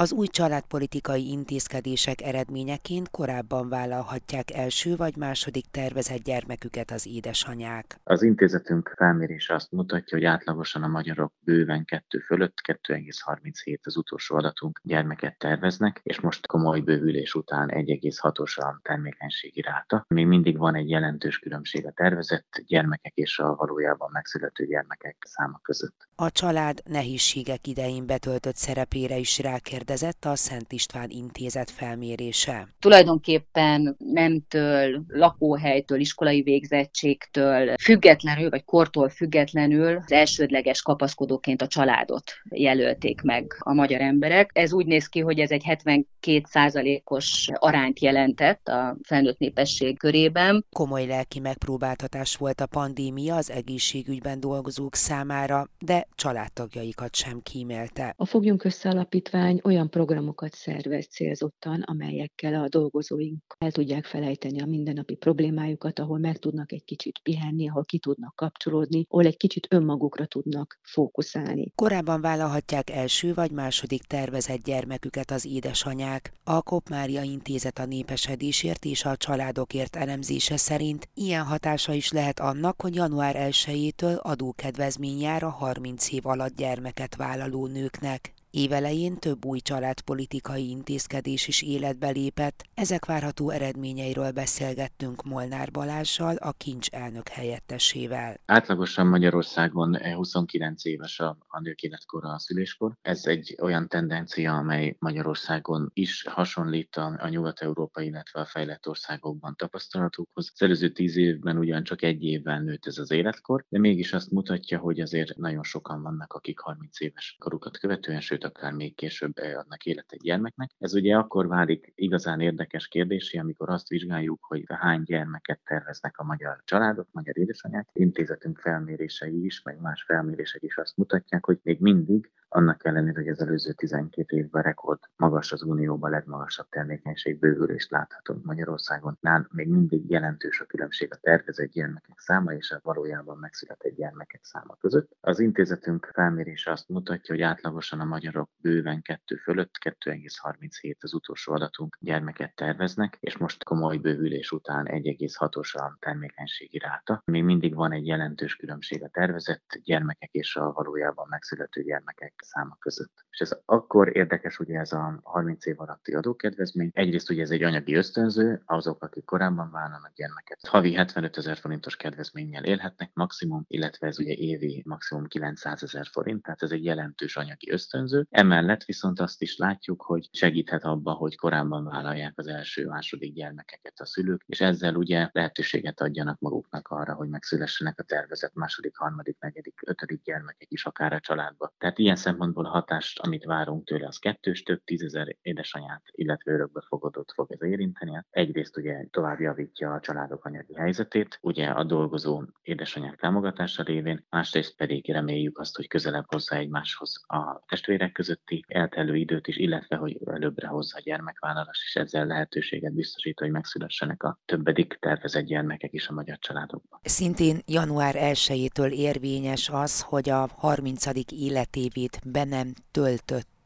Az új családpolitikai intézkedések eredményeként korábban vállalhatják első vagy második tervezett gyermeküket az édesanyák. Az intézetünk felmérése azt mutatja, hogy átlagosan a magyarok bőven kettő fölött, 2,37 az utolsó adatunk gyermeket terveznek, és most komoly bővülés után 1,6-os a termékenységi ráta. Még mindig van egy jelentős különbség a tervezett gyermekek és a valójában megszülető gyermekek száma között. A család nehézségek idején betöltött szerepére is rákérdezett kérdezett a Szent István Intézet felmérése. Tulajdonképpen nemtől, lakóhelytől, iskolai végzettségtől függetlenül, vagy kortól függetlenül az elsődleges kapaszkodóként a családot jelölték meg a magyar emberek. Ez úgy néz ki, hogy ez egy 72% os arányt jelentett a felnőtt népesség körében. Komoly lelki megpróbáltatás volt a pandémia az egészségügyben dolgozók számára, de családtagjaikat sem kímélte. A Fogjunk Össze Alapítvány olyan programokat szervez célzottan, amelyekkel a dolgozóink el tudják felejteni a mindennapi problémájukat, ahol meg tudnak egy kicsit pihenni, ahol ki tudnak kapcsolódni, ahol egy kicsit önmagukra tudnak fókuszálni. Korábban vállalhatják első vagy második tervezett gyermeküket az édesanyák. A Kopmária Intézet a népesedésért és a családokért elemzése szerint ilyen hatása is lehet annak, hogy január 1-től adókedvezmény jár a 30 év alatt gyermeket vállaló nőknek. Évelején több új családpolitikai intézkedés is életbe lépett, ezek várható eredményeiről beszélgettünk Molnár Balázsjal, a kincs elnök helyettesével. Átlagosan Magyarországon 29 éves a, a nők életkora a szüléskor. Ez egy olyan tendencia, amely Magyarországon is hasonlít a, a nyugat-európai, illetve a fejlett országokban tapasztalatokhoz. Az előző tíz évben ugyancsak egy évvel nőtt ez az életkor, de mégis azt mutatja, hogy azért nagyon sokan vannak, akik 30 éves korukat követően, sőt akár még később adnak élet egy gyermeknek. Ez ugye akkor válik igazán érdekes kérdésé, amikor azt vizsgáljuk, hogy hány gyermeket terveznek a magyar családok, magyar édesanyák. Intézetünk felmérései is, meg más felmérések is azt mutatják, hogy még mindig annak ellenére, hogy az előző 12 évben rekord magas az Unióban legmagasabb termékenység bővülést láthatunk Magyarországon. Nál még mindig jelentős a különbség a tervezett gyermekek száma és a valójában megszületett gyermekek száma között. Az intézetünk felmérése azt mutatja, hogy átlagosan a magyarok bőven kettő fölött, 2,37 az utolsó adatunk gyermeket terveznek, és most komoly bővülés után 1,6-os a termékenységi ráta. Még mindig van egy jelentős különbség a tervezett gyermekek és a valójában megszülető gyermekek száma között. És ez akkor érdekes ugye ez a 30 év alatti adókedvezmény. Egyrészt ugye ez egy anyagi ösztönző, azok, akik korábban vállalnak gyermeket. Havi 75 ezer forintos kedvezménnyel élhetnek maximum, illetve ez ugye évi maximum 900 ezer forint, tehát ez egy jelentős anyagi ösztönző. Emellett viszont azt is látjuk, hogy segíthet abba, hogy korábban vállalják az első, második gyermekeket a szülők, és ezzel ugye lehetőséget adjanak maguknak arra, hogy megszülessenek a tervezett második, harmadik, negyedik, ötödik gyermekek is akár a családba. Tehát ilyen szempontból a hatást, amit várunk tőle, az kettős, több tízezer édesanyát, illetve örökbefogadót fog ez érinteni. Egyrészt ugye tovább javítja a családok anyagi helyzetét, ugye a dolgozó édesanyák támogatása révén, másrészt pedig reméljük azt, hogy közelebb hozza egymáshoz a testvérek közötti eltelő időt is, illetve hogy előbbre hozza a gyermekvállalás, és ezzel lehetőséget biztosít, hogy megszülessenek a többedik tervezett gyermekek is a magyar családokban. Szintén január 1-től érvényes az, hogy a 30. életévét be nem töltött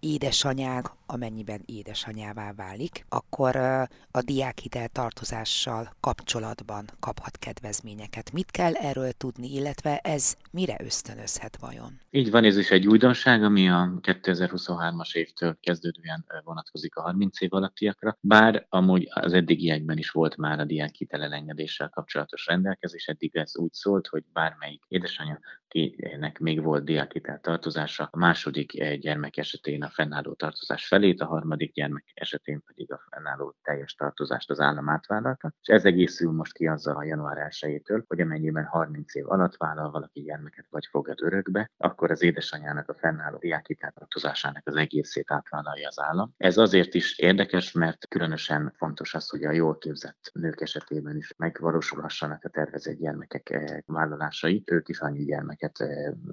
édesanyák amennyiben édesanyává válik, akkor a diákhitel tartozással kapcsolatban kaphat kedvezményeket. Mit kell erről tudni, illetve ez mire ösztönözhet vajon? Így van, ez is egy újdonság, ami a 2023-as évtől kezdődően vonatkozik a 30 év alattiakra, bár amúgy az eddigiekben is volt már a diákhitel elengedéssel kapcsolatos rendelkezés, eddig ez úgy szólt, hogy bármelyik édesanyja akinek még volt diákhitel tartozása, a második gyermek esetén a fennálló tartozás felét, a harmadik gyermek esetén pedig a fennálló teljes tartozást az állam átvállalta, és ez egészül most ki azzal a január 1-től, hogy amennyiben 30 év alatt vállal valaki gyermeket vagy fogad örökbe, akkor az édesanyjának a fennálló diákhitel tartozásának az egészét átvállalja az állam. Ez azért is érdekes, mert különösen fontos az, hogy a jól képzett nők esetében is megvalósulhassanak a tervezett gyermekek eh, vállalásai, ők is annyi gyermeket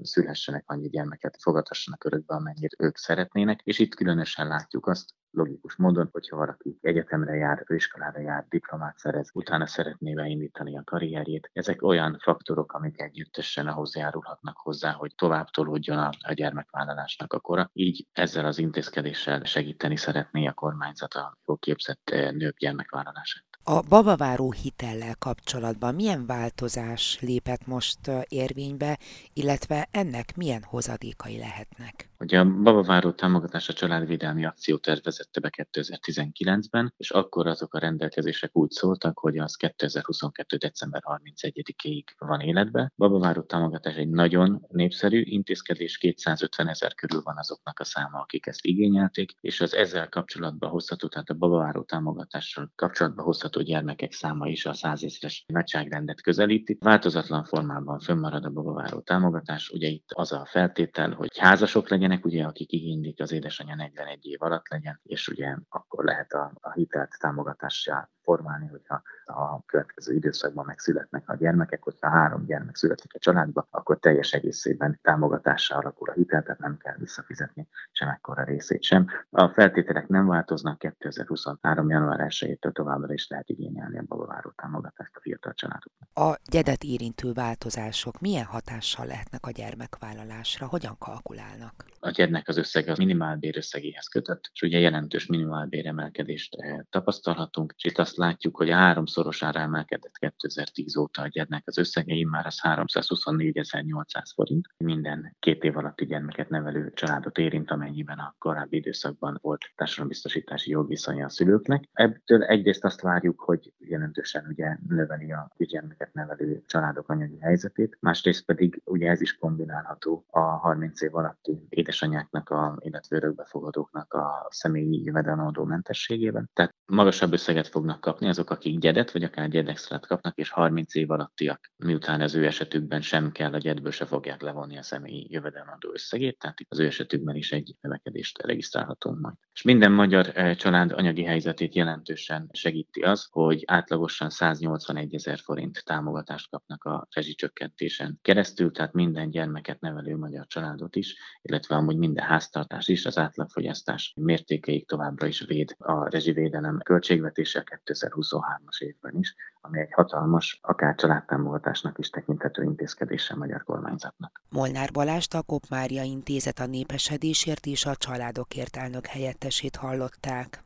szülhessenek, annyi gyermeket fogadhassanak örökbe, amennyit ők szeretnének és itt különösen látjuk azt, logikus módon, hogyha valaki egyetemre jár, főiskolára jár, diplomát szerez, utána szeretné beindítani a karrierjét. Ezek olyan faktorok, amik együttesen ahhoz járulhatnak hozzá, hogy tovább tolódjon a, a gyermekvállalásnak a kora. Így ezzel az intézkedéssel segíteni szeretné a kormányzat a jól képzett eh, nők gyermekvállalását. A babaváró hitellel kapcsolatban milyen változás lépett most érvénybe, illetve ennek milyen hozadékai lehetnek? Ugye a babaváró támogatás a családvédelmi akció tervezette be 2019-ben, és akkor azok a rendelkezések úgy szóltak, hogy az 2022. december 31-ig van életbe. Babaváró támogatás egy nagyon népszerű intézkedés, 250 ezer körül van azoknak a száma, akik ezt igényelték, és az ezzel kapcsolatban hozható, tehát a babaváró támogatással kapcsolatban hozható gyermekek száma is a százezres nagyságrendet közelíti. Változatlan formában fönnmarad a babaváró támogatás. Ugye itt az a feltétel, hogy házasok legyenek, ugye, akik igénylik az édesanyja 41 év alatt legyen, és ugye akkor lehet a, a hitelt támogatással formálni, hogyha a következő időszakban megszületnek a gyermekek, hogyha három gyermek születik a családba, akkor teljes egészében támogatással alakul a hitel, tehát nem kell visszafizetni sem ekkora részét sem. A feltételek nem változnak, 2023. január 1-től továbbra is lehet igényelni a babaváró támogatást a fiatal családoknak. A gyedet érintő változások milyen hatással lehetnek a gyermekvállalásra? Hogyan kalkulálnak? A gyermek az összeg a minimálbér összegéhez kötött, és ugye jelentős minimálbér emelkedést eh, tapasztalhatunk, és itt azt látjuk, hogy háromszorosára emelkedett 2010 óta a gyermek az összege, már az 324.800 forint. Minden két év alatti gyermeket nevelő családot érint, amennyiben a korábbi időszakban volt társadalombiztosítási jogviszonya a szülőknek. Ebből egyrészt azt várjuk, hogy jelentősen ugye növeli a gyermeket nevelő családok anyagi helyzetét, másrészt pedig ugye ez is kombinálható a 30 év alatti édesanyáknak, a, illetve örökbefogadóknak a személyi jövedelemadó mentességében. Tehát magasabb összeget fognak kapni azok, akik gyedet vagy akár gyedextrát kapnak, és 30 év alattiak, miután az ő esetükben sem kell, a gyedből se fogják levonni a személyi jövedelemadó összegét, tehát az ő esetükben is egy növekedést regisztrálhatunk majd. És minden magyar eh, család anyagi helyzetét jelentősen segíti az, hogy átlagosan 181 ezer forint támogatást kapnak a rezsicsökkentésen keresztül, tehát minden gyermeket nevelő magyar családot is, illetve amúgy minden háztartás is az átlagfogyasztás mértékeig továbbra is véd a rezsivédelem költségvetése 2023-as évben is, ami egy hatalmas, akár családtámogatásnak is tekinthető intézkedése a magyar kormányzatnak. Molnár Balást a Kop Mária Intézet a népesedésért és a családokért elnök helyettesét hallották.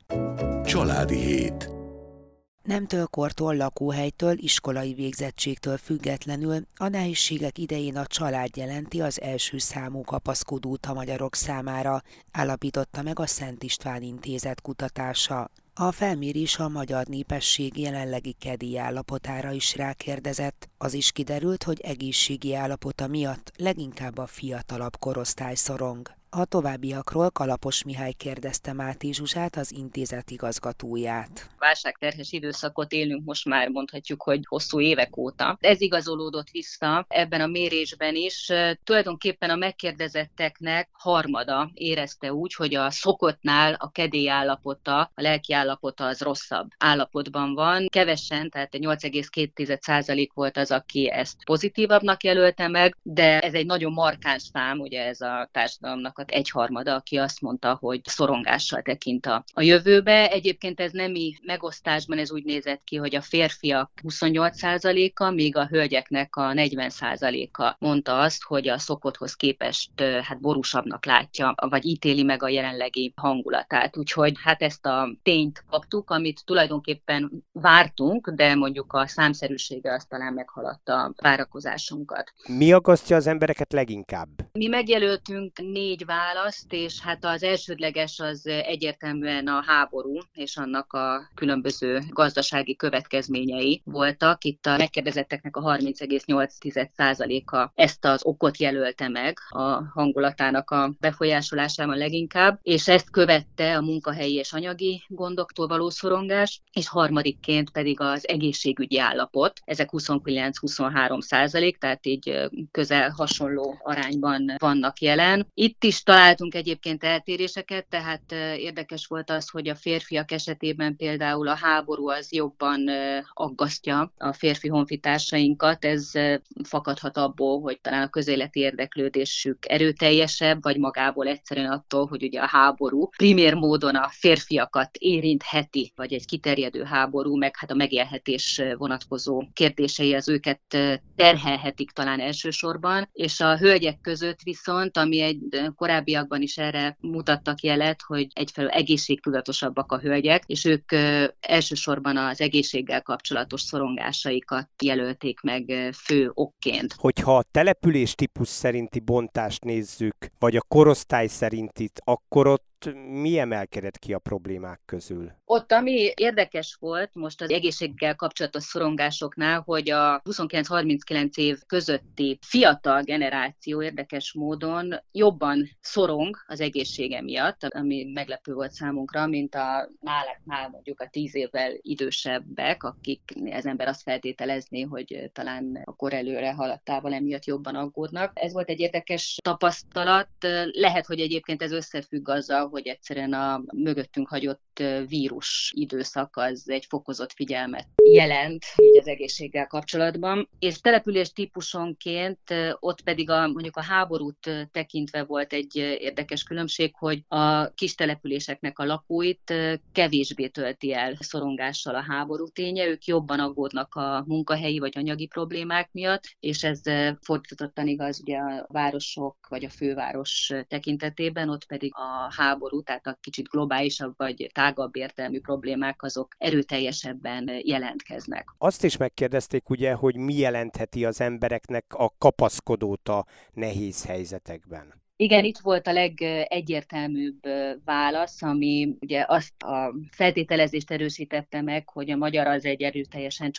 Családi hét Nemtől, kortól, lakóhelytől, iskolai végzettségtől függetlenül a nehézségek idején a család jelenti az első számú kapaszkodót a magyarok számára, állapította meg a Szent István Intézet kutatása. A felmérés a magyar népesség jelenlegi kedi állapotára is rákérdezett. Az is kiderült, hogy egészségi állapota miatt leginkább a fiatalabb korosztály szorong. A továbbiakról Kalapos Mihály kérdezte Máté Zsuzsát, az intézet igazgatóját. Válságterhes időszakot élünk most már mondhatjuk, hogy hosszú évek óta. Ez igazolódott vissza ebben a mérésben is. Tulajdonképpen a megkérdezetteknek harmada érezte úgy, hogy a szokottnál a kedély állapota, a lelki állapota az rosszabb állapotban van. Kevesen, tehát 8,2% volt az, aki ezt pozitívabbnak jelölte meg, de ez egy nagyon markáns szám, ugye ez a társadalomnak egy egyharmada, aki azt mondta, hogy szorongással tekint a, a jövőbe. Egyébként ez nemi megosztásban ez úgy nézett ki, hogy a férfiak 28%-a, míg a hölgyeknek a 40%-a mondta azt, hogy a szokotthoz képest hát borúsabbnak látja, vagy ítéli meg a jelenlegi hangulatát. Úgyhogy hát ezt a tényt kaptuk, amit tulajdonképpen vártunk, de mondjuk a számszerűsége azt talán meghaladta a várakozásunkat. Mi aggasztja az embereket leginkább? Mi megjelöltünk négy választ, és hát az elsődleges az egyértelműen a háború és annak a különböző gazdasági következményei voltak. Itt a megkérdezetteknek a 30,8%-a ezt az okot jelölte meg a hangulatának a befolyásolásában leginkább, és ezt követte a munkahelyi és anyagi gondoktól való szorongás, és harmadikként pedig az egészségügyi állapot. Ezek 29-23 százalék, tehát így közel hasonló arányban vannak jelen. Itt is is találtunk egyébként eltéréseket, tehát érdekes volt az, hogy a férfiak esetében például a háború az jobban aggasztja a férfi honfitársainkat. Ez fakadhat abból, hogy talán a közéleti érdeklődésük erőteljesebb, vagy magából egyszerűen attól, hogy ugye a háború primér módon a férfiakat érintheti, vagy egy kiterjedő háború, meg hát a megélhetés vonatkozó kérdései az őket terhelhetik talán elsősorban, és a hölgyek között viszont, ami egy korábbiakban is erre mutattak jelet, hogy egyfelől egészségtudatosabbak a hölgyek, és ők elsősorban az egészséggel kapcsolatos szorongásaikat jelölték meg fő okként. Hogyha a település típus szerinti bontást nézzük, vagy a korosztály szerintit, akkor ott mi emelkedett ki a problémák közül? Ott, ami érdekes volt most az egészséggel kapcsolatos szorongásoknál, hogy a 29-39 év közötti fiatal generáció érdekes módon jobban szorong az egészsége miatt, ami meglepő volt számunkra, mint a nálaknál mondjuk a 10 évvel idősebbek, akik az ember azt feltételezni, hogy talán a kor előre haladtával emiatt jobban aggódnak. Ez volt egy érdekes tapasztalat. Lehet, hogy egyébként ez összefügg azzal, hogy egyszerűen a mögöttünk hagyott vírus időszak az egy fokozott figyelmet jelent így az egészséggel kapcsolatban. És település típusonként ott pedig a, mondjuk a háborút tekintve volt egy érdekes különbség, hogy a kis településeknek a lakóit kevésbé tölti el szorongással a háború ténye, ők jobban aggódnak a munkahelyi vagy anyagi problémák miatt, és ez fordítottan igaz ugye a városok vagy a főváros tekintetében, ott pedig a háború, tehát a kicsit globálisabb vagy tágabb értelmű problémák azok erőteljesebben jelentkeznek. Azt is megkérdezték ugye, hogy mi jelentheti az embereknek a kapaszkodót a nehéz helyzetekben. Igen, itt volt a legegyértelműbb válasz, ami ugye azt a feltételezést erősítette meg, hogy a magyar az egy erőteljesen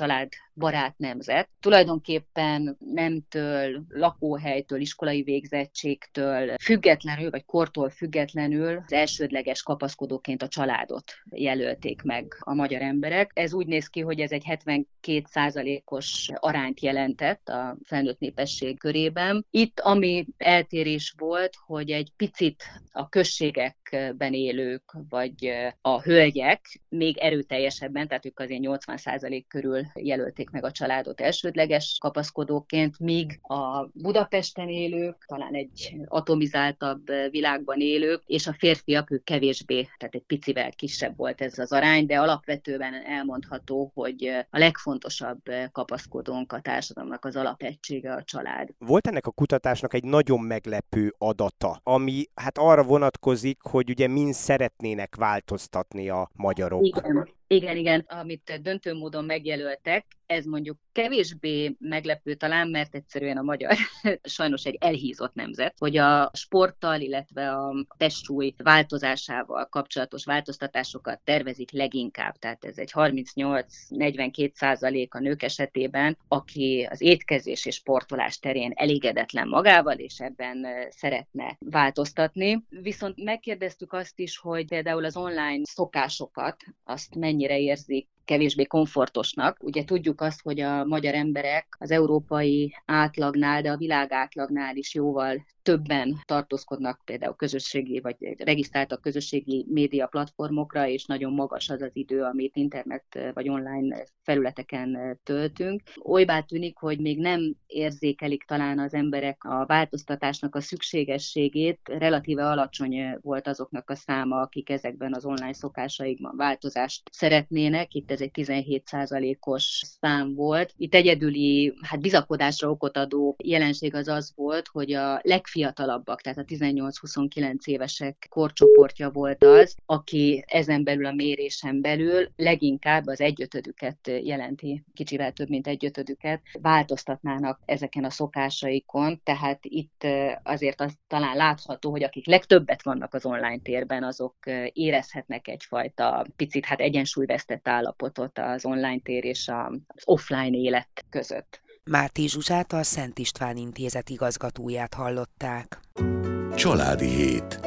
családbarát nemzet. Tulajdonképpen nemtől, lakóhelytől, iskolai végzettségtől függetlenül, vagy kortól függetlenül az elsődleges kapaszkodóként a családot jelölték meg a magyar emberek. Ez úgy néz ki, hogy ez egy 72% os arányt jelentett a felnőtt népesség körében. Itt, ami eltérés volt, hogy egy picit a községekben élők, vagy a hölgyek még erőteljesebben, tehát ők azért 80% körül jelölték meg a családot elsődleges kapaszkodóként, míg a Budapesten élők, talán egy atomizáltabb világban élők, és a férfiak ők kevésbé, tehát egy picivel kisebb volt ez az arány, de alapvetően elmondható, hogy a legfontosabb kapaszkodónk a társadalomnak az alapegysége a család. Volt ennek a kutatásnak egy nagyon meglepő ad adata, ami hát arra vonatkozik, hogy ugye mind szeretnének változtatni a magyarok. Igen. Igen, igen, amit döntő módon megjelöltek, ez mondjuk kevésbé meglepő talán, mert egyszerűen a magyar sajnos egy elhízott nemzet, hogy a sporttal, illetve a testsúly változásával kapcsolatos változtatásokat tervezik leginkább. Tehát ez egy 38-42 százalék a nők esetében, aki az étkezés és sportolás terén elégedetlen magával, és ebben szeretne változtatni. Viszont megkérdeztük azt is, hogy például az online szokásokat, azt mennyire érzik kevésbé komfortosnak. Ugye tudjuk azt, hogy a magyar emberek az európai átlagnál, de a világ átlagnál is jóval többen tartózkodnak például közösségi, vagy regisztráltak közösségi média platformokra, és nagyon magas az az idő, amit internet vagy online felületeken töltünk. Olybá tűnik, hogy még nem érzékelik talán az emberek a változtatásnak a szükségességét, relatíve alacsony volt azoknak a száma, akik ezekben az online szokásaikban változást szeretnének. Itt ez egy 17%-os szám volt. Itt egyedüli, hát bizakodásra okot adó jelenség az az volt, hogy a legfiatalabbak, tehát a 18-29 évesek korcsoportja volt az, aki ezen belül a mérésen belül leginkább az egyötödüket jelenti, kicsivel több, mint egyötödüket, változtatnának ezeken a szokásaikon, tehát itt azért az talán látható, hogy akik legtöbbet vannak az online térben, azok érezhetnek egyfajta picit hát egyensúlyvesztett állapot állapotot az online tér és az offline élet között. Márti Zsuzsát a Szent István Intézet igazgatóját hallották. Családi hét.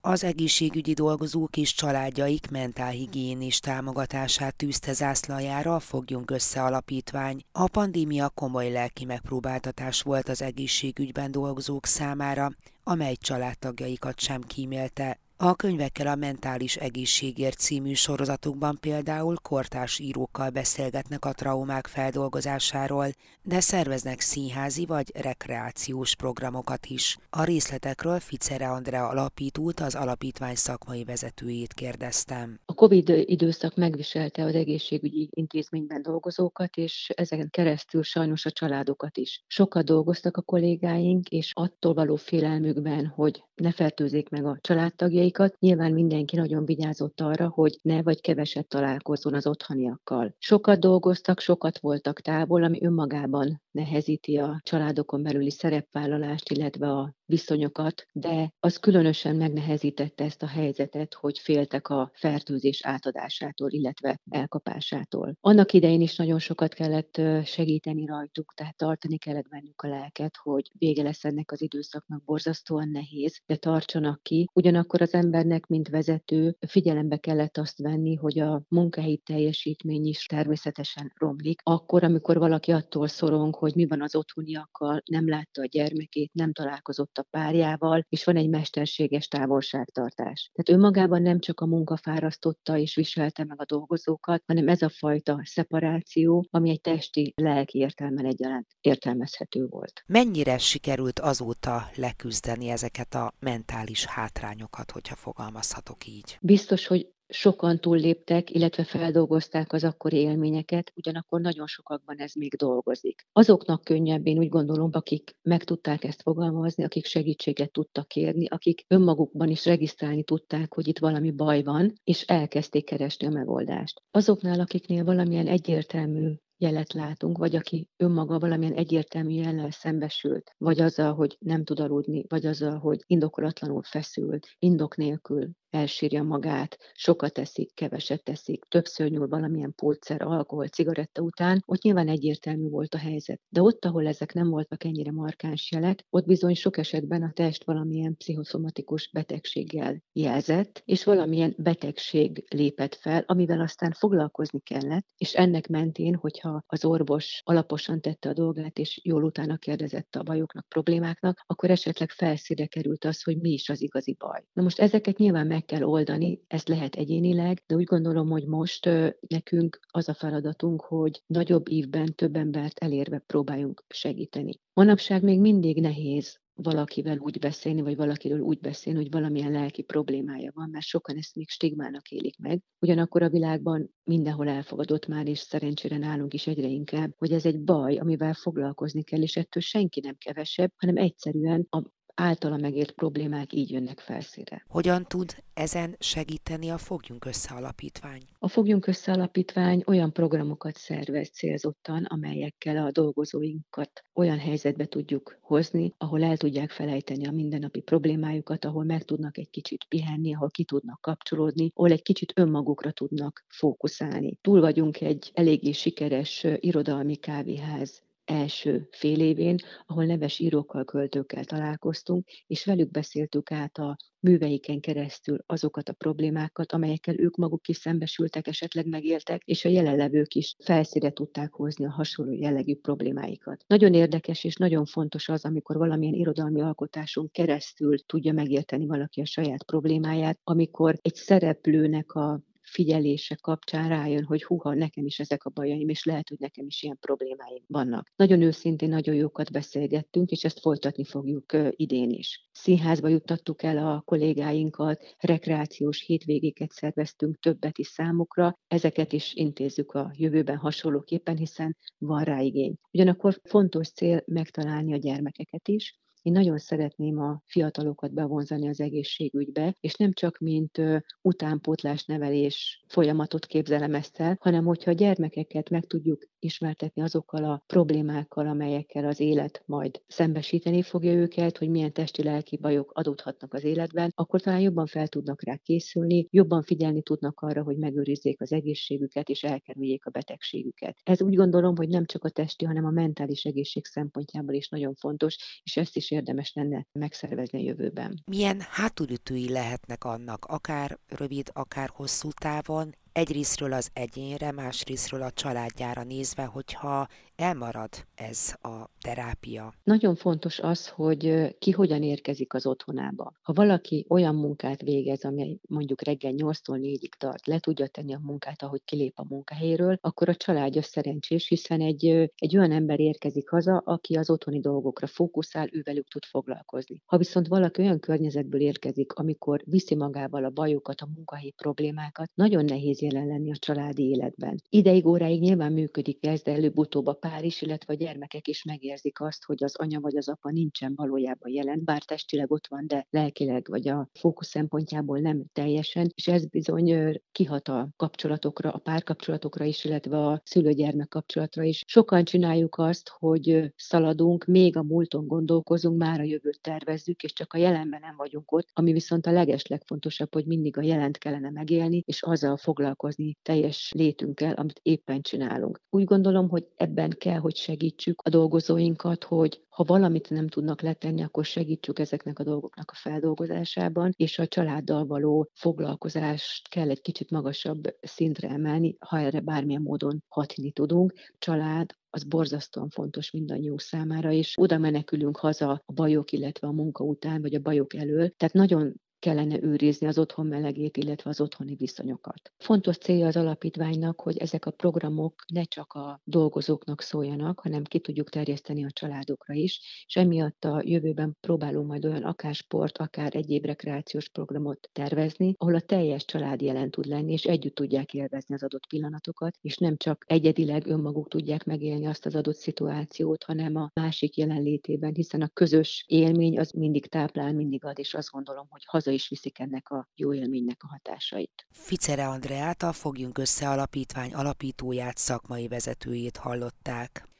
Az egészségügyi dolgozók és családjaik mentálhigiénis támogatását tűzte zászlajára a Fogjunk Össze alapítvány. A pandémia komoly lelki megpróbáltatás volt az egészségügyben dolgozók számára, amely családtagjaikat sem kímélte. A könyvekkel a Mentális Egészségért című sorozatukban például kortárs írókkal beszélgetnek a traumák feldolgozásáról, de szerveznek színházi vagy rekreációs programokat is. A részletekről Ficere Andrea alapítót, az alapítvány szakmai vezetőjét kérdeztem. A COVID időszak megviselte az egészségügyi intézményben dolgozókat, és ezen keresztül sajnos a családokat is. Sokat dolgoztak a kollégáink, és attól való félelmükben, hogy ne fertőzzék meg a családtagjai, céljaikat. Nyilván mindenki nagyon vigyázott arra, hogy ne vagy keveset találkozzon az otthoniakkal. Sokat dolgoztak, sokat voltak távol, ami önmagában nehezíti a családokon belüli szerepvállalást, illetve a viszonyokat, de az különösen megnehezítette ezt a helyzetet, hogy féltek a fertőzés átadásától, illetve elkapásától. Annak idején is nagyon sokat kellett segíteni rajtuk, tehát tartani kellett bennük a lelket, hogy vége lesz ennek az időszaknak borzasztóan nehéz, de tartsanak ki. Ugyanakkor az embernek, mint vezető, figyelembe kellett azt venni, hogy a munkahelyi teljesítmény is természetesen romlik. Akkor, amikor valaki attól szorong, hogy mi van az otthoniakkal, nem látta a gyermekét, nem találkozott a párjával, és van egy mesterséges távolságtartás. Tehát önmagában nem csak a munka fárasztotta és viselte meg a dolgozókat, hanem ez a fajta szeparáció, ami egy testi, lelki értelmen egyaránt értelmezhető volt. Mennyire sikerült azóta leküzdeni ezeket a mentális hátrányokat, hogyha fogalmazhatok így? Biztos, hogy sokan túlléptek, illetve feldolgozták az akkori élményeket, ugyanakkor nagyon sokakban ez még dolgozik. Azoknak könnyebb, én úgy gondolom, akik meg tudták ezt fogalmazni, akik segítséget tudtak kérni, akik önmagukban is regisztrálni tudták, hogy itt valami baj van, és elkezdték keresni a megoldást. Azoknál, akiknél valamilyen egyértelmű jelet látunk, vagy aki önmaga valamilyen egyértelmű jellel szembesült, vagy azzal, hogy nem tud aludni, vagy azzal, hogy indokolatlanul feszült, indok nélkül elsírja magát, sokat teszik, keveset teszik, többször nyúl valamilyen pótszer, alkohol, cigaretta után, ott nyilván egyértelmű volt a helyzet. De ott, ahol ezek nem voltak ennyire markáns jelek, ott bizony sok esetben a test valamilyen pszichoszomatikus betegséggel jelzett, és valamilyen betegség lépett fel, amivel aztán foglalkozni kellett, és ennek mentén, hogyha az orvos alaposan tette a dolgát, és jól utána kérdezett a bajoknak, problémáknak, akkor esetleg felszíre került az, hogy mi is az igazi baj. Na most ezeket nyilván meg kell oldani, ezt lehet egyénileg, de úgy gondolom, hogy most nekünk az a feladatunk, hogy nagyobb ívben több embert elérve próbáljunk segíteni. Manapság még mindig nehéz valakivel úgy beszélni, vagy valakiről úgy beszélni, hogy valamilyen lelki problémája van, mert sokan ezt még stigmának élik meg. Ugyanakkor a világban mindenhol elfogadott már, és szerencsére nálunk is egyre inkább, hogy ez egy baj, amivel foglalkozni kell, és ettől senki nem kevesebb, hanem egyszerűen a általa megért problémák így jönnek felszíre. Hogyan tud ezen segíteni a Fogjunk Össze Alapítvány? A Fogjunk Össze Alapítvány olyan programokat szervez célzottan, amelyekkel a dolgozóinkat olyan helyzetbe tudjuk hozni, ahol el tudják felejteni a mindennapi problémájukat, ahol meg tudnak egy kicsit pihenni, ahol ki tudnak kapcsolódni, ahol egy kicsit önmagukra tudnak fókuszálni. Túl vagyunk egy eléggé sikeres irodalmi kávéház első fél évén, ahol neves írókkal, költőkkel találkoztunk, és velük beszéltük át a műveiken keresztül azokat a problémákat, amelyekkel ők maguk is szembesültek, esetleg megéltek, és a jelenlevők is felszíre tudták hozni a hasonló jellegű problémáikat. Nagyon érdekes és nagyon fontos az, amikor valamilyen irodalmi alkotáson keresztül tudja megérteni valaki a saját problémáját, amikor egy szereplőnek a figyelése kapcsán rájön, hogy huha, nekem is ezek a bajaim, és lehet, hogy nekem is ilyen problémáim vannak. Nagyon őszintén, nagyon jókat beszélgettünk, és ezt folytatni fogjuk idén is. Színházba juttattuk el a kollégáinkat, rekreációs hétvégéket szerveztünk többet is számukra, ezeket is intézzük a jövőben hasonlóképpen, hiszen van rá igény. Ugyanakkor fontos cél megtalálni a gyermekeket is, én nagyon szeretném a fiatalokat bevonzani az egészségügybe, és nem csak mint utánpótlás nevelés folyamatot képzelem ezt el, hanem hogyha a gyermekeket meg tudjuk ismertetni azokkal a problémákkal, amelyekkel az élet majd szembesíteni fogja őket, hogy milyen testi-lelki bajok adódhatnak az életben, akkor talán jobban fel tudnak rá készülni, jobban figyelni tudnak arra, hogy megőrizzék az egészségüket és elkerüljék a betegségüket. Ez úgy gondolom, hogy nem csak a testi, hanem a mentális egészség szempontjából is nagyon fontos, és ezt is érdemes lenne megszervezni a jövőben. Milyen hátulütői lehetnek annak, akár rövid, akár hosszú távon, egyrésztről az egyénre, másrésztről a családjára nézve, hogyha elmarad ez a terápia. Nagyon fontos az, hogy ki hogyan érkezik az otthonába. Ha valaki olyan munkát végez, ami mondjuk reggel 8-tól 4-ig tart, le tudja tenni a munkát, ahogy kilép a munkahelyről, akkor a családja szerencsés, hiszen egy, egy olyan ember érkezik haza, aki az otthoni dolgokra fókuszál, ővelük tud foglalkozni. Ha viszont valaki olyan környezetből érkezik, amikor viszi magával a bajokat, a munkahelyi problémákat, nagyon nehéz jelen lenni a családi életben. Ideig, óráig nyilván működik ez, de előbb-utóbb a pár is, illetve a gyermekek is megérzik azt, hogy az anya vagy az apa nincsen valójában jelen, bár testileg ott van, de lelkileg vagy a fókusz szempontjából nem teljesen, és ez bizony kihat a kapcsolatokra, a párkapcsolatokra is, illetve a szülő-gyermek kapcsolatra is. Sokan csináljuk azt, hogy szaladunk, még a múlton gondolkozunk, már a jövőt tervezzük, és csak a jelenben nem vagyunk ott, ami viszont a leges legfontosabb, hogy mindig a jelent kellene megélni, és azzal foglalkozni teljes létünkkel, amit éppen csinálunk. Úgy gondolom, hogy ebben kell, hogy segítsük a dolgozóinkat, hogy ha valamit nem tudnak letenni, akkor segítsük ezeknek a dolgoknak a feldolgozásában, és a családdal való foglalkozást kell egy kicsit magasabb szintre emelni, ha erre bármilyen módon hatni tudunk. Család, az borzasztóan fontos mindannyiunk számára, és oda menekülünk haza a bajok, illetve a munka után, vagy a bajok elől. Tehát nagyon kellene őrizni az otthon melegét, illetve az otthoni viszonyokat. Fontos célja az alapítványnak, hogy ezek a programok ne csak a dolgozóknak szóljanak, hanem ki tudjuk terjeszteni a családokra is, és emiatt a jövőben próbálunk majd olyan akár sport, akár egyéb rekreációs programot tervezni, ahol a teljes család jelen tud lenni, és együtt tudják élvezni az adott pillanatokat, és nem csak egyedileg önmaguk tudják megélni azt az adott szituációt, hanem a másik jelenlétében, hiszen a közös élmény az mindig táplál, mindig ad, és azt gondolom, hogy haza is viszik ennek a jó élménynek a hatásait. Ficere Andreát, a Fogjunk Össze Alapítvány alapítóját, szakmai vezetőjét hallották.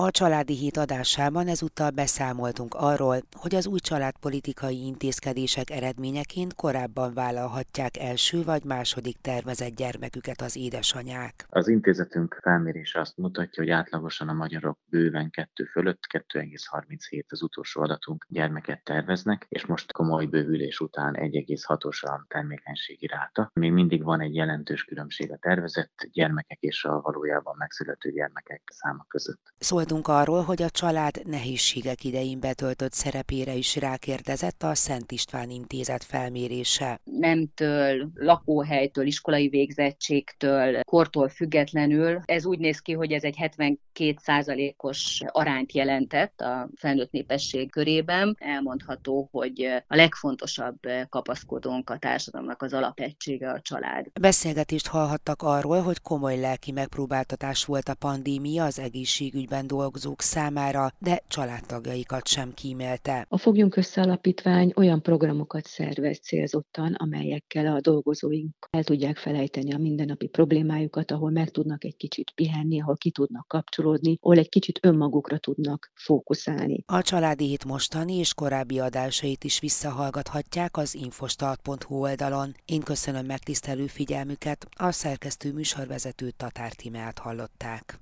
A családi hét adásában ezúttal beszámoltunk arról, hogy az új családpolitikai intézkedések eredményeként korábban vállalhatják első vagy második tervezett gyermeküket az édesanyák. Az intézetünk felmérése azt mutatja, hogy átlagosan a magyarok bőven kettő fölött, 2,37 az utolsó adatunk gyermeket terveznek, és most komoly bővülés után 1,6-os a termékenységi ráta. Még mindig van egy jelentős különbség a tervezett gyermekek és a valójában megszülető gyermekek száma között. Szólt Szóltunk arról, hogy a család nehézségek idején betöltött szerepére is rákérdezett a Szent István Intézet felmérése. Nemtől, lakóhelytől, iskolai végzettségtől, kortól függetlenül. Ez úgy néz ki, hogy ez egy 72 os arányt jelentett a felnőtt népesség körében. Elmondható, hogy a legfontosabb kapaszkodónk a társadalomnak az alapegysége a család. Beszélgetést hallhattak arról, hogy komoly lelki megpróbáltatás volt a pandémia az egészségügyben dolgozók számára, de családtagjaikat sem kímélte. A Fogjunk Össze Alapítvány olyan programokat szervez célzottan, amelyekkel a dolgozóink el tudják felejteni a mindennapi problémájukat, ahol meg tudnak egy kicsit pihenni, ahol ki tudnak kapcsolódni, ahol egy kicsit önmagukra tudnak fókuszálni. A családi hét mostani és korábbi adásait is visszahallgathatják az infostart.hu oldalon. Én köszönöm megtisztelő figyelmüket, a szerkesztő műsorvezető Tatár Timát hallották.